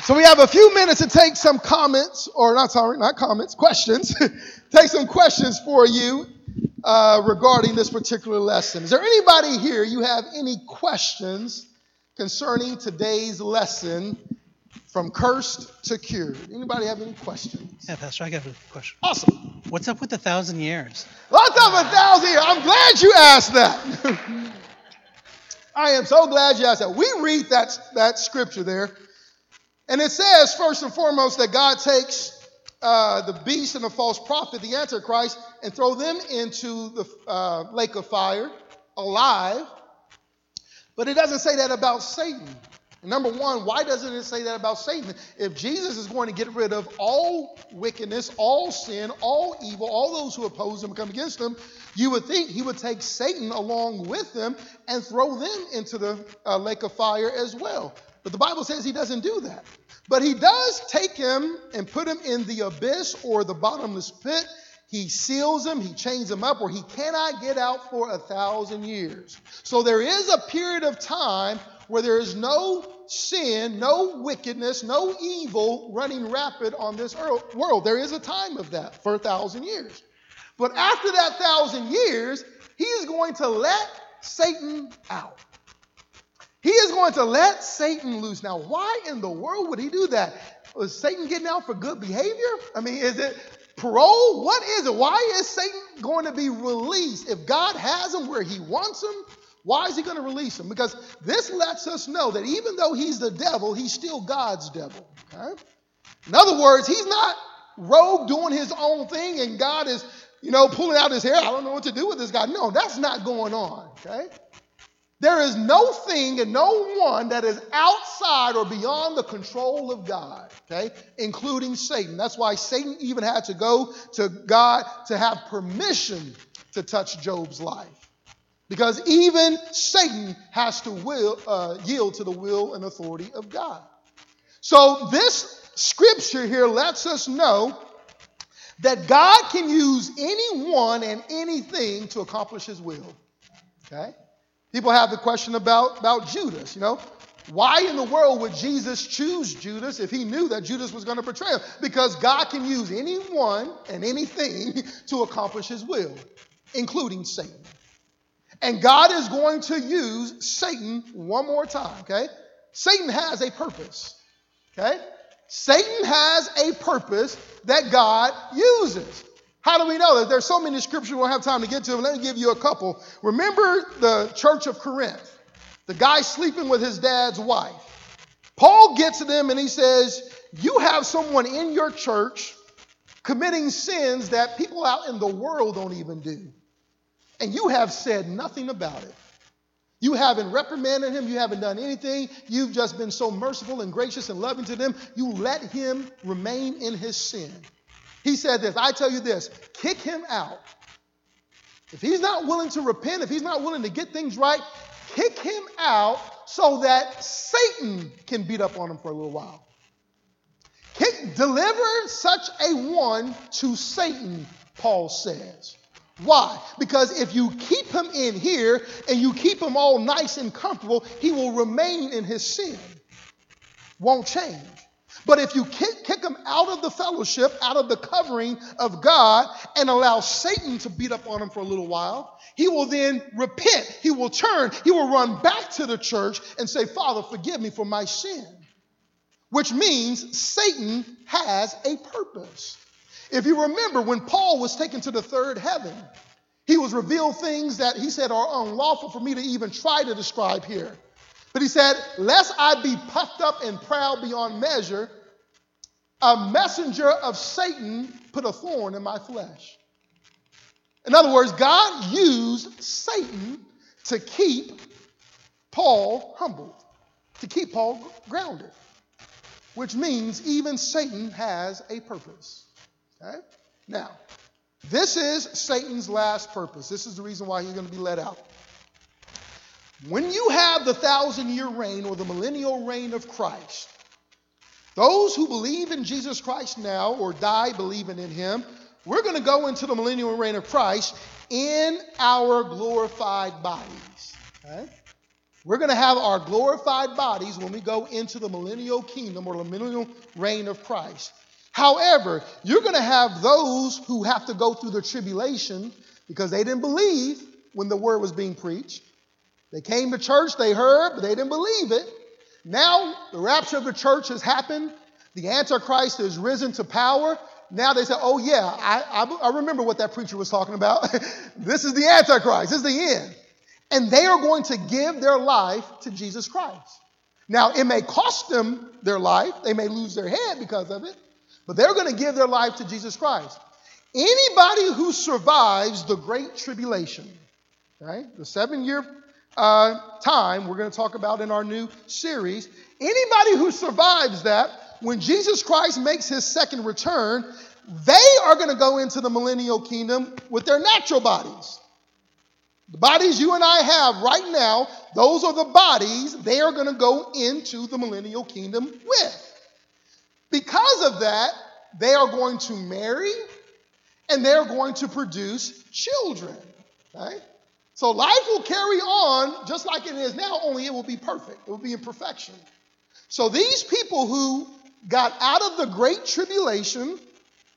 So we have a few minutes to take some comments, or not sorry, not comments, questions. take some questions for you uh, regarding this particular lesson. Is there anybody here? You have any questions concerning today's lesson from cursed to cured? Anybody have any questions? Yeah, Pastor, I got a question. Awesome. What's up with the thousand years? What's up a thousand years? I'm glad you asked that. I am so glad you asked that. We read that, that scripture there, and it says, first and foremost, that God takes uh, the beast and the false prophet, the Antichrist, and throw them into the uh, lake of fire alive. But it doesn't say that about Satan. Number one, why doesn't it say that about Satan? If Jesus is going to get rid of all wickedness, all sin, all evil, all those who oppose him, come against him, you would think he would take Satan along with them and throw them into the uh, lake of fire as well. But the Bible says he doesn't do that. But he does take him and put him in the abyss or the bottomless pit. He seals him, he chains him up, where he cannot get out for a thousand years. So there is a period of time where there is no sin, no wickedness, no evil running rapid on this world. There is a time of that for a thousand years. But after that thousand years, he is going to let Satan out. He is going to let Satan loose. Now, why in the world would he do that? Was Satan getting out for good behavior? I mean, is it parole? What is it? Why is Satan going to be released? If God has him where he wants him, why is he going to release him? Because this lets us know that even though he's the devil, he's still God's devil. Okay? In other words, he's not rogue doing his own thing and God is, you know, pulling out his hair. I don't know what to do with this guy. No, that's not going on. Okay? There is no thing and no one that is outside or beyond the control of God, okay, including Satan. That's why Satan even had to go to God to have permission to touch Job's life. Because even Satan has to will, uh, yield to the will and authority of God. So this scripture here lets us know that God can use anyone and anything to accomplish his will. Okay? People have the question about, about Judas, you know. Why in the world would Jesus choose Judas if he knew that Judas was going to betray him? Because God can use anyone and anything to accomplish his will, including Satan. And God is going to use Satan one more time, okay? Satan has a purpose, okay? Satan has a purpose that God uses. How do we know that? There's so many scriptures we won't have time to get to them. Let me give you a couple. Remember the church of Corinth, the guy sleeping with his dad's wife. Paul gets to them and he says, You have someone in your church committing sins that people out in the world don't even do. And you have said nothing about it. You haven't reprimanded him. You haven't done anything. You've just been so merciful and gracious and loving to them. You let him remain in his sin. He said this I tell you this kick him out. If he's not willing to repent, if he's not willing to get things right, kick him out so that Satan can beat up on him for a little while. Kick, deliver such a one to Satan, Paul says. Why? Because if you keep him in here and you keep him all nice and comfortable, he will remain in his sin. Won't change. But if you kick, kick him out of the fellowship, out of the covering of God, and allow Satan to beat up on him for a little while, he will then repent. He will turn. He will run back to the church and say, Father, forgive me for my sin. Which means Satan has a purpose. If you remember, when Paul was taken to the third heaven, he was revealed things that he said are unlawful for me to even try to describe here. But he said, Lest I be puffed up and proud beyond measure, a messenger of Satan put a thorn in my flesh. In other words, God used Satan to keep Paul humble, to keep Paul grounded, which means even Satan has a purpose. Okay? Now, this is Satan's last purpose. This is the reason why he's going to be let out. When you have the thousand year reign or the millennial reign of Christ, those who believe in Jesus Christ now or die believing in him, we're going to go into the millennial reign of Christ in our glorified bodies. Okay? We're going to have our glorified bodies when we go into the millennial kingdom or the millennial reign of Christ. However, you're going to have those who have to go through the tribulation because they didn't believe when the word was being preached. They came to church, they heard, but they didn't believe it. Now the rapture of the church has happened. The Antichrist has risen to power. Now they say, oh, yeah, I, I, I remember what that preacher was talking about. this is the Antichrist, this is the end. And they are going to give their life to Jesus Christ. Now, it may cost them their life, they may lose their head because of it, but they're going to give their life to Jesus Christ. Anybody who survives the Great Tribulation, right, the seven year uh, time we're going to talk about in our new series, anybody who survives that, when Jesus Christ makes his second return, they are going to go into the millennial kingdom with their natural bodies. The bodies you and I have right now, those are the bodies they are going to go into the millennial kingdom with. Because of that, they are going to marry and they're going to produce children. Right? So life will carry on just like it is now, only it will be perfect. It will be in perfection. So these people who got out of the great tribulation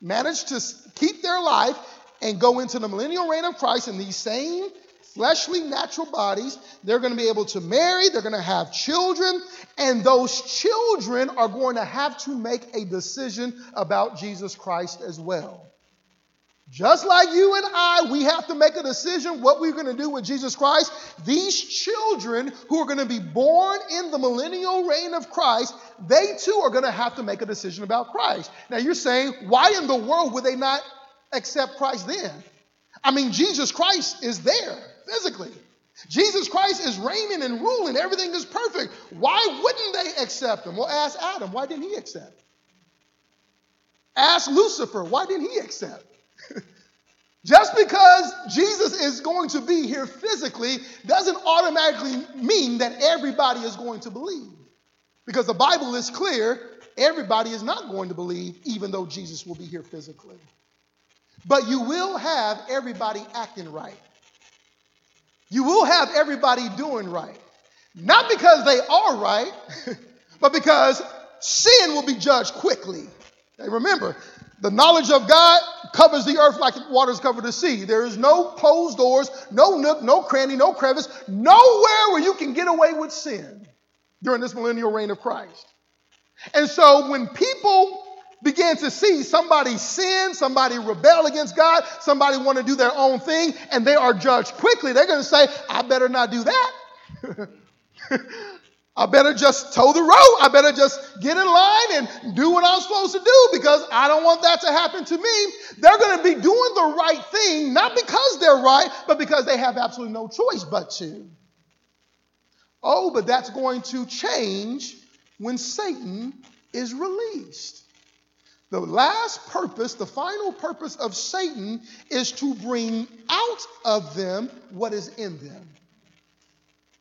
managed to keep their life and go into the millennial reign of Christ in these same fleshly natural bodies. They're going to be able to marry, they're going to have children, and those children are going to have to make a decision about Jesus Christ as well. Just like you and I, we have to make a decision what we're going to do with Jesus Christ. These children who are going to be born in the millennial reign of Christ, they too are going to have to make a decision about Christ. Now you're saying, why in the world would they not accept Christ then? I mean, Jesus Christ is there physically. Jesus Christ is reigning and ruling. Everything is perfect. Why wouldn't they accept him? Well, ask Adam. Why didn't he accept? Ask Lucifer. Why didn't he accept? Just because Jesus is going to be here physically doesn't automatically mean that everybody is going to believe. Because the Bible is clear everybody is not going to believe, even though Jesus will be here physically. But you will have everybody acting right. You will have everybody doing right. Not because they are right, but because sin will be judged quickly. remember, the knowledge of God covers the earth like waters cover the sea. There is no closed doors, no nook, no cranny, no crevice, nowhere where you can get away with sin during this millennial reign of Christ. And so when people begin to see somebody sin, somebody rebel against God, somebody want to do their own thing, and they are judged quickly, they're going to say, I better not do that. I better just toe the road. I better just get in line and do what I'm supposed to do because I don't want that to happen to me. They're going to be doing the right thing, not because they're right, but because they have absolutely no choice but to. Oh, but that's going to change when Satan is released. The last purpose, the final purpose of Satan is to bring out of them what is in them.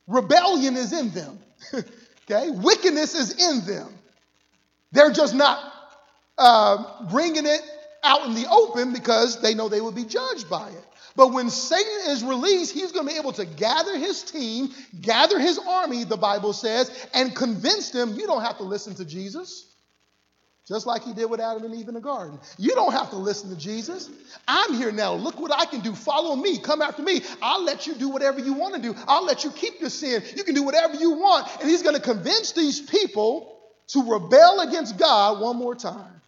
Rebellion is in them. okay? Wickedness is in them. They're just not uh, bringing it out in the open because they know they will be judged by it. But when Satan is released, he's going to be able to gather his team, gather his army, the Bible says, and convince them you don't have to listen to Jesus. Just like he did with Adam and Eve in the garden. You don't have to listen to Jesus. I'm here now. Look what I can do. Follow me. Come after me. I'll let you do whatever you want to do. I'll let you keep your sin. You can do whatever you want. And he's going to convince these people to rebel against God one more time.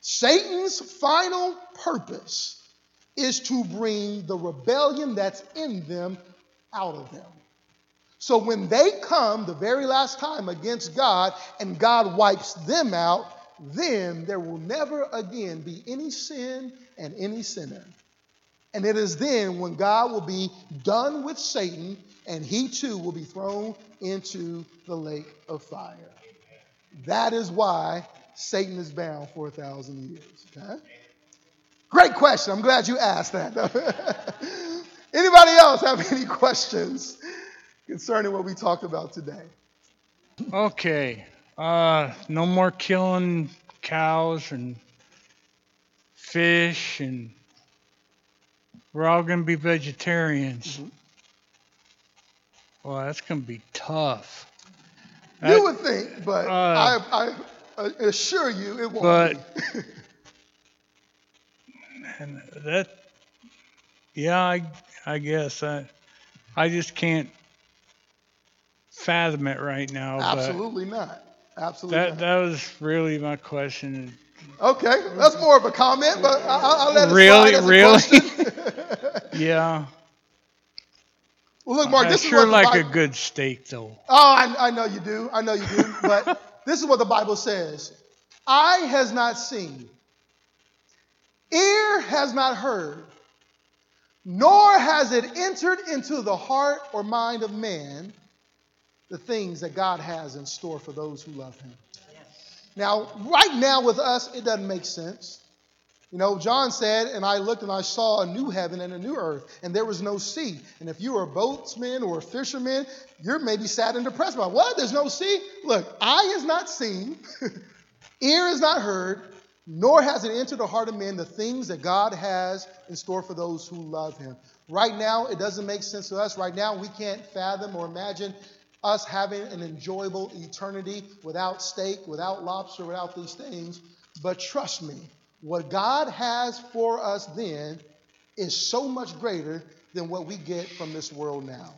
Satan's final purpose is to bring the rebellion that's in them out of them. So when they come the very last time against God and God wipes them out, then there will never again be any sin and any sinner. And it is then when God will be done with Satan and he too will be thrown into the lake of fire. That is why Satan is bound for a thousand years. Okay? Great question. I'm glad you asked that. Anybody else have any questions? Concerning what we talked about today. Okay. Uh, no more killing cows and fish, and we're all going to be vegetarians. Mm-hmm. Well, that's gonna be tough. You That- would think, but Uh, I, I assure you it won't but- be. and that, yeah, I, I guess I, I just can't fathom it right now. Absolutely not. Absolutely that not. that was really my question. Okay, that's more of a comment, but I, I'll, I'll let it Really? slide Really? Yeah, well, look, Mark, I this is sure what the like a good steak though. Oh, I, I know you do. I know you do. But this is what the Bible says Eye has not seen, ear has not heard, nor has it entered into the heart or mind of man the things that God has in store for those who love him. Now, right now with us, it doesn't make sense. You know, John said, and I looked and I saw a new heaven and a new earth, and there was no sea. And if you are a boatsman or a fisherman, you're maybe sad and depressed about what? There's no sea? Look, eye is not seen, ear is not heard, nor has it entered the heart of man the things that God has in store for those who love him. Right now, it doesn't make sense to us. Right now, we can't fathom or imagine us having an enjoyable eternity without steak, without lobster, without these things. But trust me, what God has for us then is so much greater than what we get from this world now.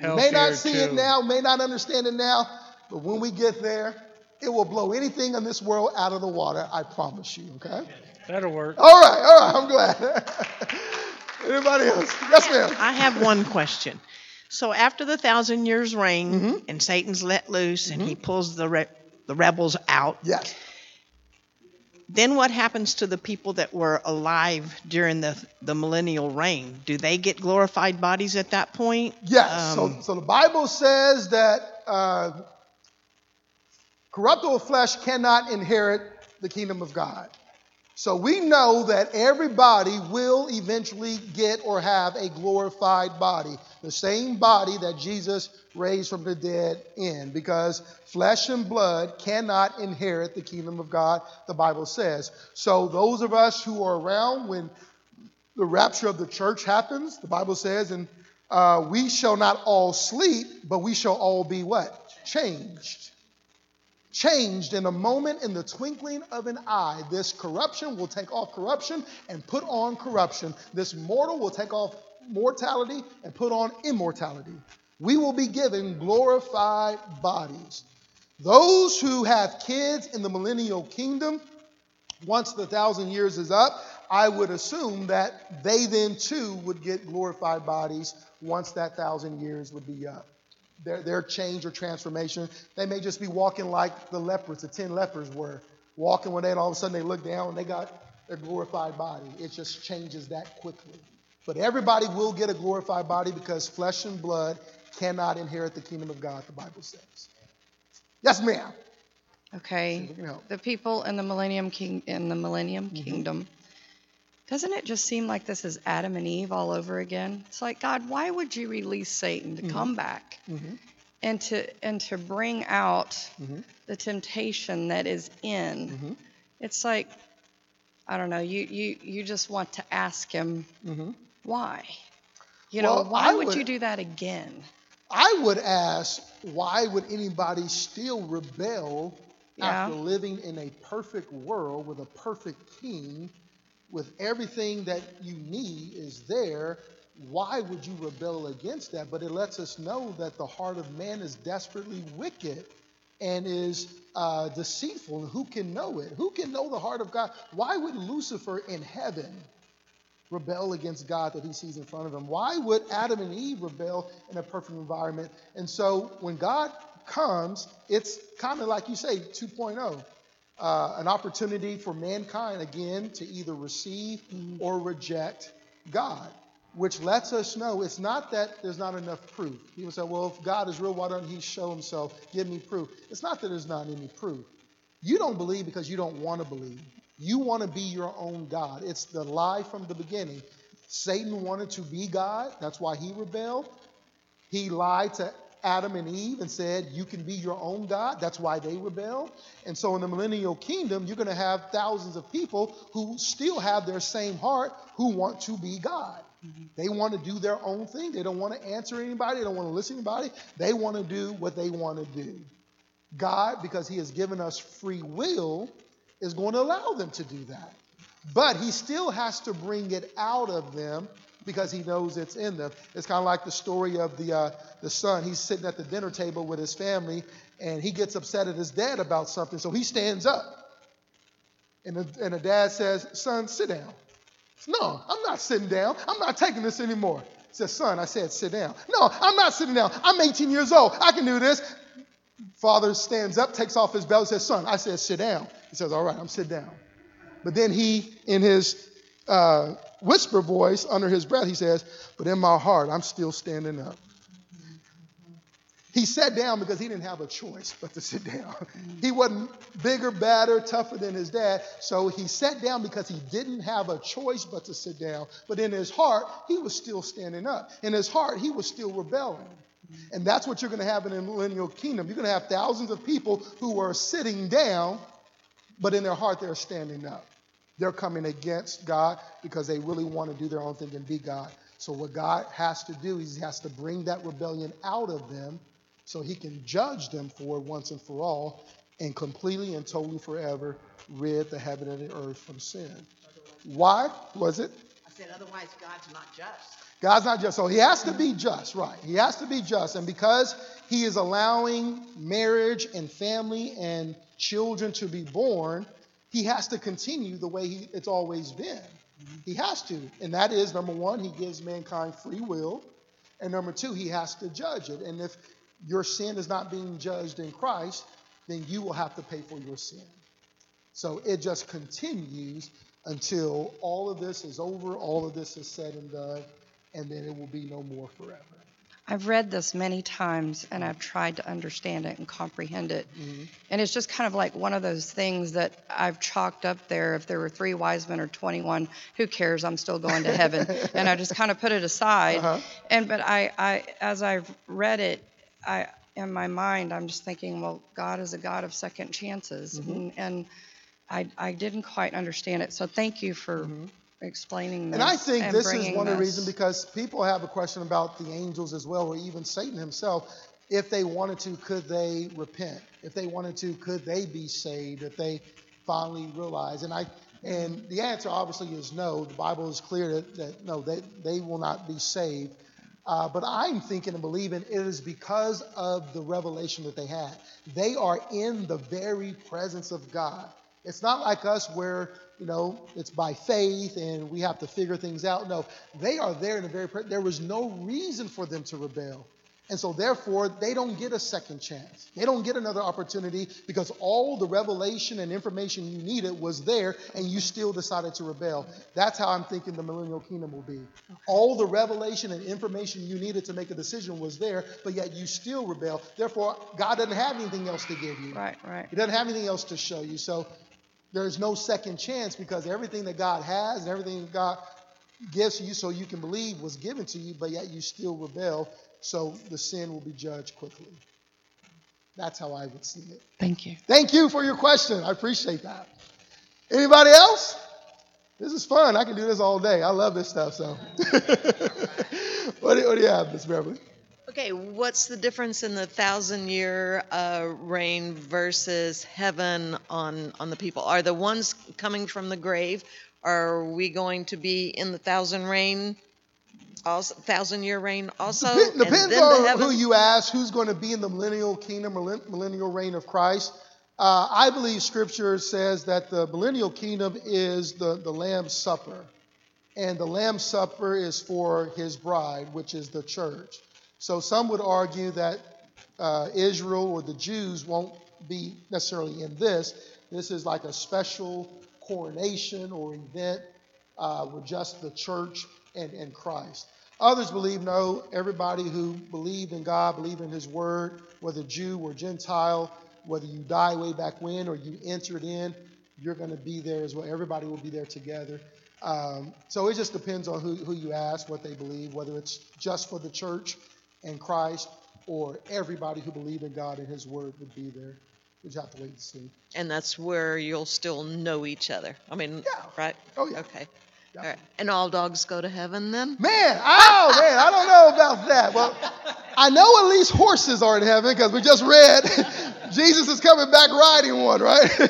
We may not Healthier, see it now, may not understand it now, but when we get there, it will blow anything in this world out of the water. I promise you, okay? That'll work. All right, all right, I'm glad. Anybody else? Yes, ma'am. I have one question. So after the thousand years reign Mm-hmm. and Satan's let loose and he pulls the re- the rebels out, Yes. then what happens to the people that were alive during the the millennial reign? Do they get glorified bodies at that point? Yes. Um, so, so the Bible says that uh, corruptible flesh cannot inherit the kingdom of God. So we know that everybody will eventually get or have a glorified body, the same body that Jesus raised from the dead in, because flesh and blood cannot inherit the kingdom of God, the Bible says. So those of us who are around when the rapture of the church happens, the Bible says, and uh, we shall not all sleep, but we shall all be what? Changed. Changed in a moment, in the twinkling of an eye. This corruption will take off corruption and put on corruption. This mortal will take off mortality and put on immortality. We will be given glorified bodies. Those who have kids in the millennial kingdom, once the thousand years is up, I would assume that they then too would get glorified bodies once that thousand years would be up. Their, their change or transformation, they may just be walking like the lepers, the ten lepers were walking one day, and all of a sudden they look down and they got their glorified body. It just changes that quickly. But everybody will get a glorified body because flesh and blood cannot inherit the kingdom of God, the Bible says. Yes, ma'am. Okay. We can help. The people in the Millennium King in the Millennium Mm-hmm. Kingdom. Doesn't it just seem like this is Adam and Eve all over again? It's like God, why would you release Satan Mm-hmm. to come back and to and to bring out Mm-hmm. the temptation that is in? It's like I don't know. You you you just want to ask him why. You know, Mm-hmm. Well, why would, would- you do that again? I would ask, why would anybody still rebel Yeah. after living in a perfect world with a perfect king, with everything that you need is there? Why would you rebel against that? But it lets us know that the heart of man is desperately wicked and is uh, deceitful. And who can know it? Who can know the heart of God? Why would Lucifer in heaven rebel against God that he sees in front of him? Why would Adam and Eve rebel in a perfect environment? And so when God comes, it's kind of like you say, 2.0. Uh, an opportunity for mankind again to either receive or reject God, which lets us know it's not that there's not enough proof. People say, well, if God is real, why don't he show himself? Give me proof. It's not that there's not any proof. You don't believe because you don't want to believe. You want to be your own God. It's the lie from the beginning. Satan wanted to be God. That's why he rebelled. He lied to Adam and Eve and said, You can be your own God. That's why they rebelled. And so in the millennial kingdom, you're going to have thousands of people who still have their same heart who want to be God. Mm-hmm. They want to do their own thing. They don't want to answer anybody. They don't want to listen to anybody. They want to do what they want to do. God, because He has given us free will, is going to allow them to do that. But He still has to bring it out of them because He knows it's in them. It's kind of like the story of the, uh, the son. He's sitting at the dinner table with his family and he gets upset at his dad about something. So he stands up. And the, and the dad says, Son, sit down. No, I'm not sitting down. I'm not taking this anymore. He says, Son, I said sit down. No, I'm not sitting down. I'm 18 years old. I can do this. Father stands up, takes off his belt, says, Son, I said sit down. He says, All right, I'm sit down. But then he, in his uh, whisper voice under his breath, he says, But in my heart, I'm still standing up. He sat down because he didn't have a choice but to sit down. He wasn't bigger, badder, tougher than his dad. So he sat down because he didn't have a choice but to sit down. But in his heart, he was still standing up. In his heart, he was still rebelling. And that's what you're going to have in the millennial kingdom. You're going to have thousands of people who are sitting down, but in their heart, they're standing up. They're coming against God because they really want to do their own thing and be God. So, what God has to do is He has to bring that rebellion out of them so he can judge them for it once and for all and completely and totally forever rid the heaven and the earth from sin. Why was it? I said, otherwise, God's not just. God's not just. So he has to be just, right? He has to be just. And because he is allowing marriage and family and children to be born, he has to continue the way he, it's always been. He has to. And that is number one, he gives mankind free will. And number two, he has to judge it. And if your sin is not being judged in Christ, then you will have to pay for your sin. So it just continues until all of this is over, all of this is said and done, and then it will be no more forever. I've read this many times and I've tried to understand it and comprehend it. Mm-hmm. And it's just kind of like one of those things that I've chalked up there. If there were three wise men or 21, who cares? I'm still going to heaven. and I just kind of put it aside. Uh-huh. And, but I, I, as I've read it, I in my mind I'm just thinking, well, God is a God of second chances, mm-hmm. and, and I I didn't quite understand it. So thank you for. Mm-hmm. Explaining this and I think and this is one this. of the reasons because people have a question about the angels as well, or even Satan himself. If they wanted to, could they repent? If they wanted to, could they be saved? If they finally realize, and I and the answer obviously is no. The Bible is clear that, that no, they, they will not be saved. Uh, but I'm thinking and believing it is because of the revelation that they had. They are in the very presence of God. It's not like us where, you know, it's by faith and we have to figure things out. No, they are there in the very. There was no reason for them to rebel. And so, therefore, they don't get a second chance. They don't get another opportunity because all the revelation and information you needed was there and you still decided to rebel. That's how I'm thinking the millennial kingdom will be. All the revelation and information you needed to make a decision was there, but yet you still rebel. Therefore, God doesn't have anything else to give you. Right, right. He doesn't have anything else to show you. So, there's no second chance because everything that God has and everything God gives to you so you can believe was given to you, but yet you still rebel so the sin will be judged quickly. That's how I would see it. Thank you. Thank you for your question. I appreciate that. Anybody else? This is fun. I can do this all day. I love this stuff. So, what, do, what, do, you have, Miss Beverly? Okay, what's the difference in the thousand year uh, reign versus heaven on on the people? Are the ones coming from the grave? Are we going to be in the thousand reign also, thousand year reign also. Dep- depends on who you ask, who's going to be in the millennial kingdom or millennial reign of Christ. Uh, I believe Scripture says that the millennial kingdom is the, the Lamb's Supper, and the Lamb's Supper is for His bride, which is the church. So some would argue that uh, Israel or the Jews won't be necessarily in this. This is like a special coronation or event uh, with just the church and, and Christ. Others believe no, everybody who believed in God, believed in His Word, whether Jew or Gentile, whether you die way back when or you entered in, you're going to be there as well. Everybody will be there together. Um, so it just depends on who, who you ask, what they believe, whether it's just for the church and Christ or everybody who believed in God and His Word would be there. We just have to wait and see. And that's where you'll still know each other. I mean, yeah. right? Oh, yeah. Okay. All right. And all dogs go to heaven then? Man, oh man, I don't know about that. Well, I know at least horses are in heaven because we just read Jesus is coming back riding one, right?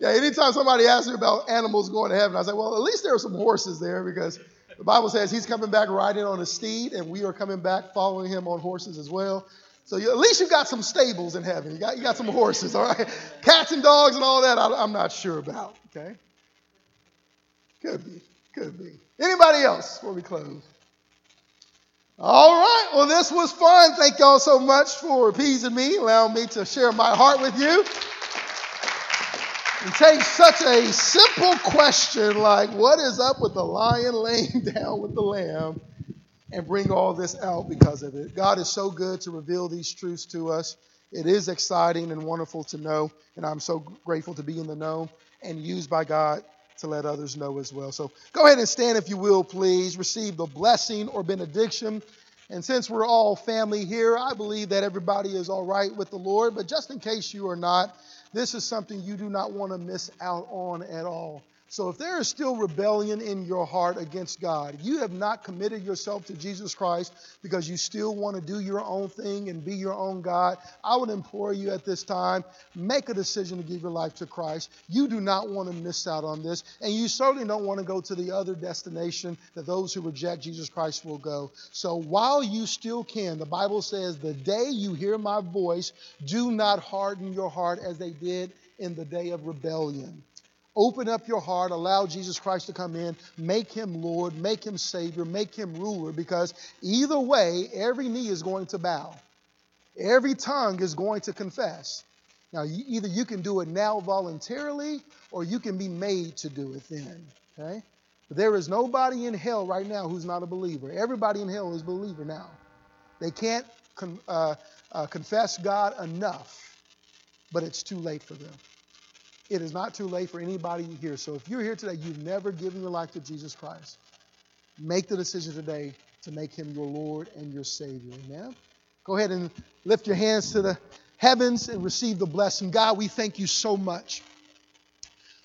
yeah, anytime somebody asks me about animals going to heaven, I say, well, at least there are some horses there because the Bible says he's coming back riding on a steed, and we are coming back following him on horses as well. So you, at least you got some stables in heaven. You got, you got some horses, all right? Cats and dogs and all that, I, I'm not sure about, okay? Could be, could be. Anybody else before we close? All right. Well, this was fun. Thank y'all so much for appeasing me, allowing me to share my heart with you. It takes such a simple question like, what is up with the lion laying down with the lamb, and bring all this out because of it. God is so good to reveal these truths to us. It is exciting and wonderful to know, and I'm so grateful to be in the know and used by God to let others know as well. So go ahead and stand if you will, please. Receive the blessing or benediction. And since we're all family here, I believe that everybody is all right with the Lord. But just in case you are not, this is something you do not want to miss out on at all. So if there is still rebellion in your heart against God, you have not committed yourself to Jesus Christ because you still want to do your own thing and be your own God, I would implore you at this time, make a decision to give your life to Christ. You do not want to miss out on this, and you certainly don't want to go to the other destination that those who reject Jesus Christ will go. So while you still can, the Bible says, the day you hear my voice, do not harden your heart as they did in the day of rebellion. Open up your heart, allow Jesus Christ to come in, make him Lord, make him Savior, make him ruler, because either way, every knee is going to bow. Every tongue is going to confess. Now, either you can do it now voluntarily or you can be made to do it then. Okay? But there is nobody in hell right now who's not a believer. Everybody in hell is a believer now. They can't con- uh, uh, confess God enough, but it's too late for them. It is not too late for anybody here. So if you're here today, you've never given your life to Jesus Christ, make the decision today to make him your Lord and your Savior. Amen. Go ahead and lift your hands to the heavens and receive the blessing. God, we thank you so much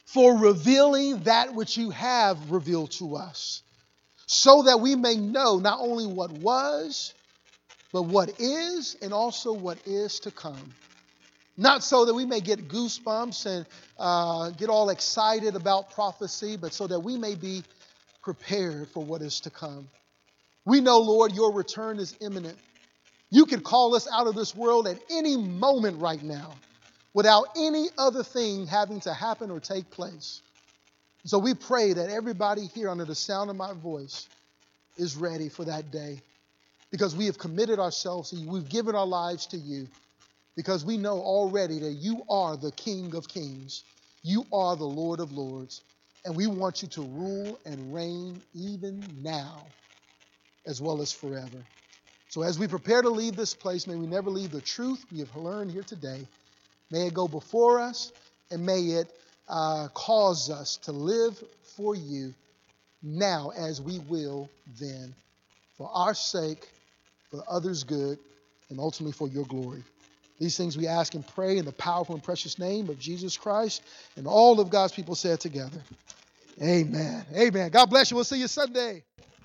for revealing that which you have revealed to us so that we may know not only what was, but what is, and also what is to come. Not so that we may get goosebumps and uh, get all excited about prophecy, but so that we may be prepared for what is to come. We know, Lord, your return is imminent. You could call us out of this world at any moment right now without any other thing having to happen or take place. So we pray that everybody here under the sound of my voice is ready for that day because we have committed ourselves to you. We've given our lives to you because we know already that you are the King of kings, you are the Lord of lords, and we want you to rule and reign even now as well as forever. So as we prepare to leave this place, may we never leave the truth we have learned here today. May it go before us, and may it uh, cause us to live for you now as we will then, for our sake, for others' good, and ultimately for your glory. These things we ask and pray in the powerful and precious name of Jesus Christ. And all of God's people said together, Amen. Amen. God bless you. We'll see you Sunday.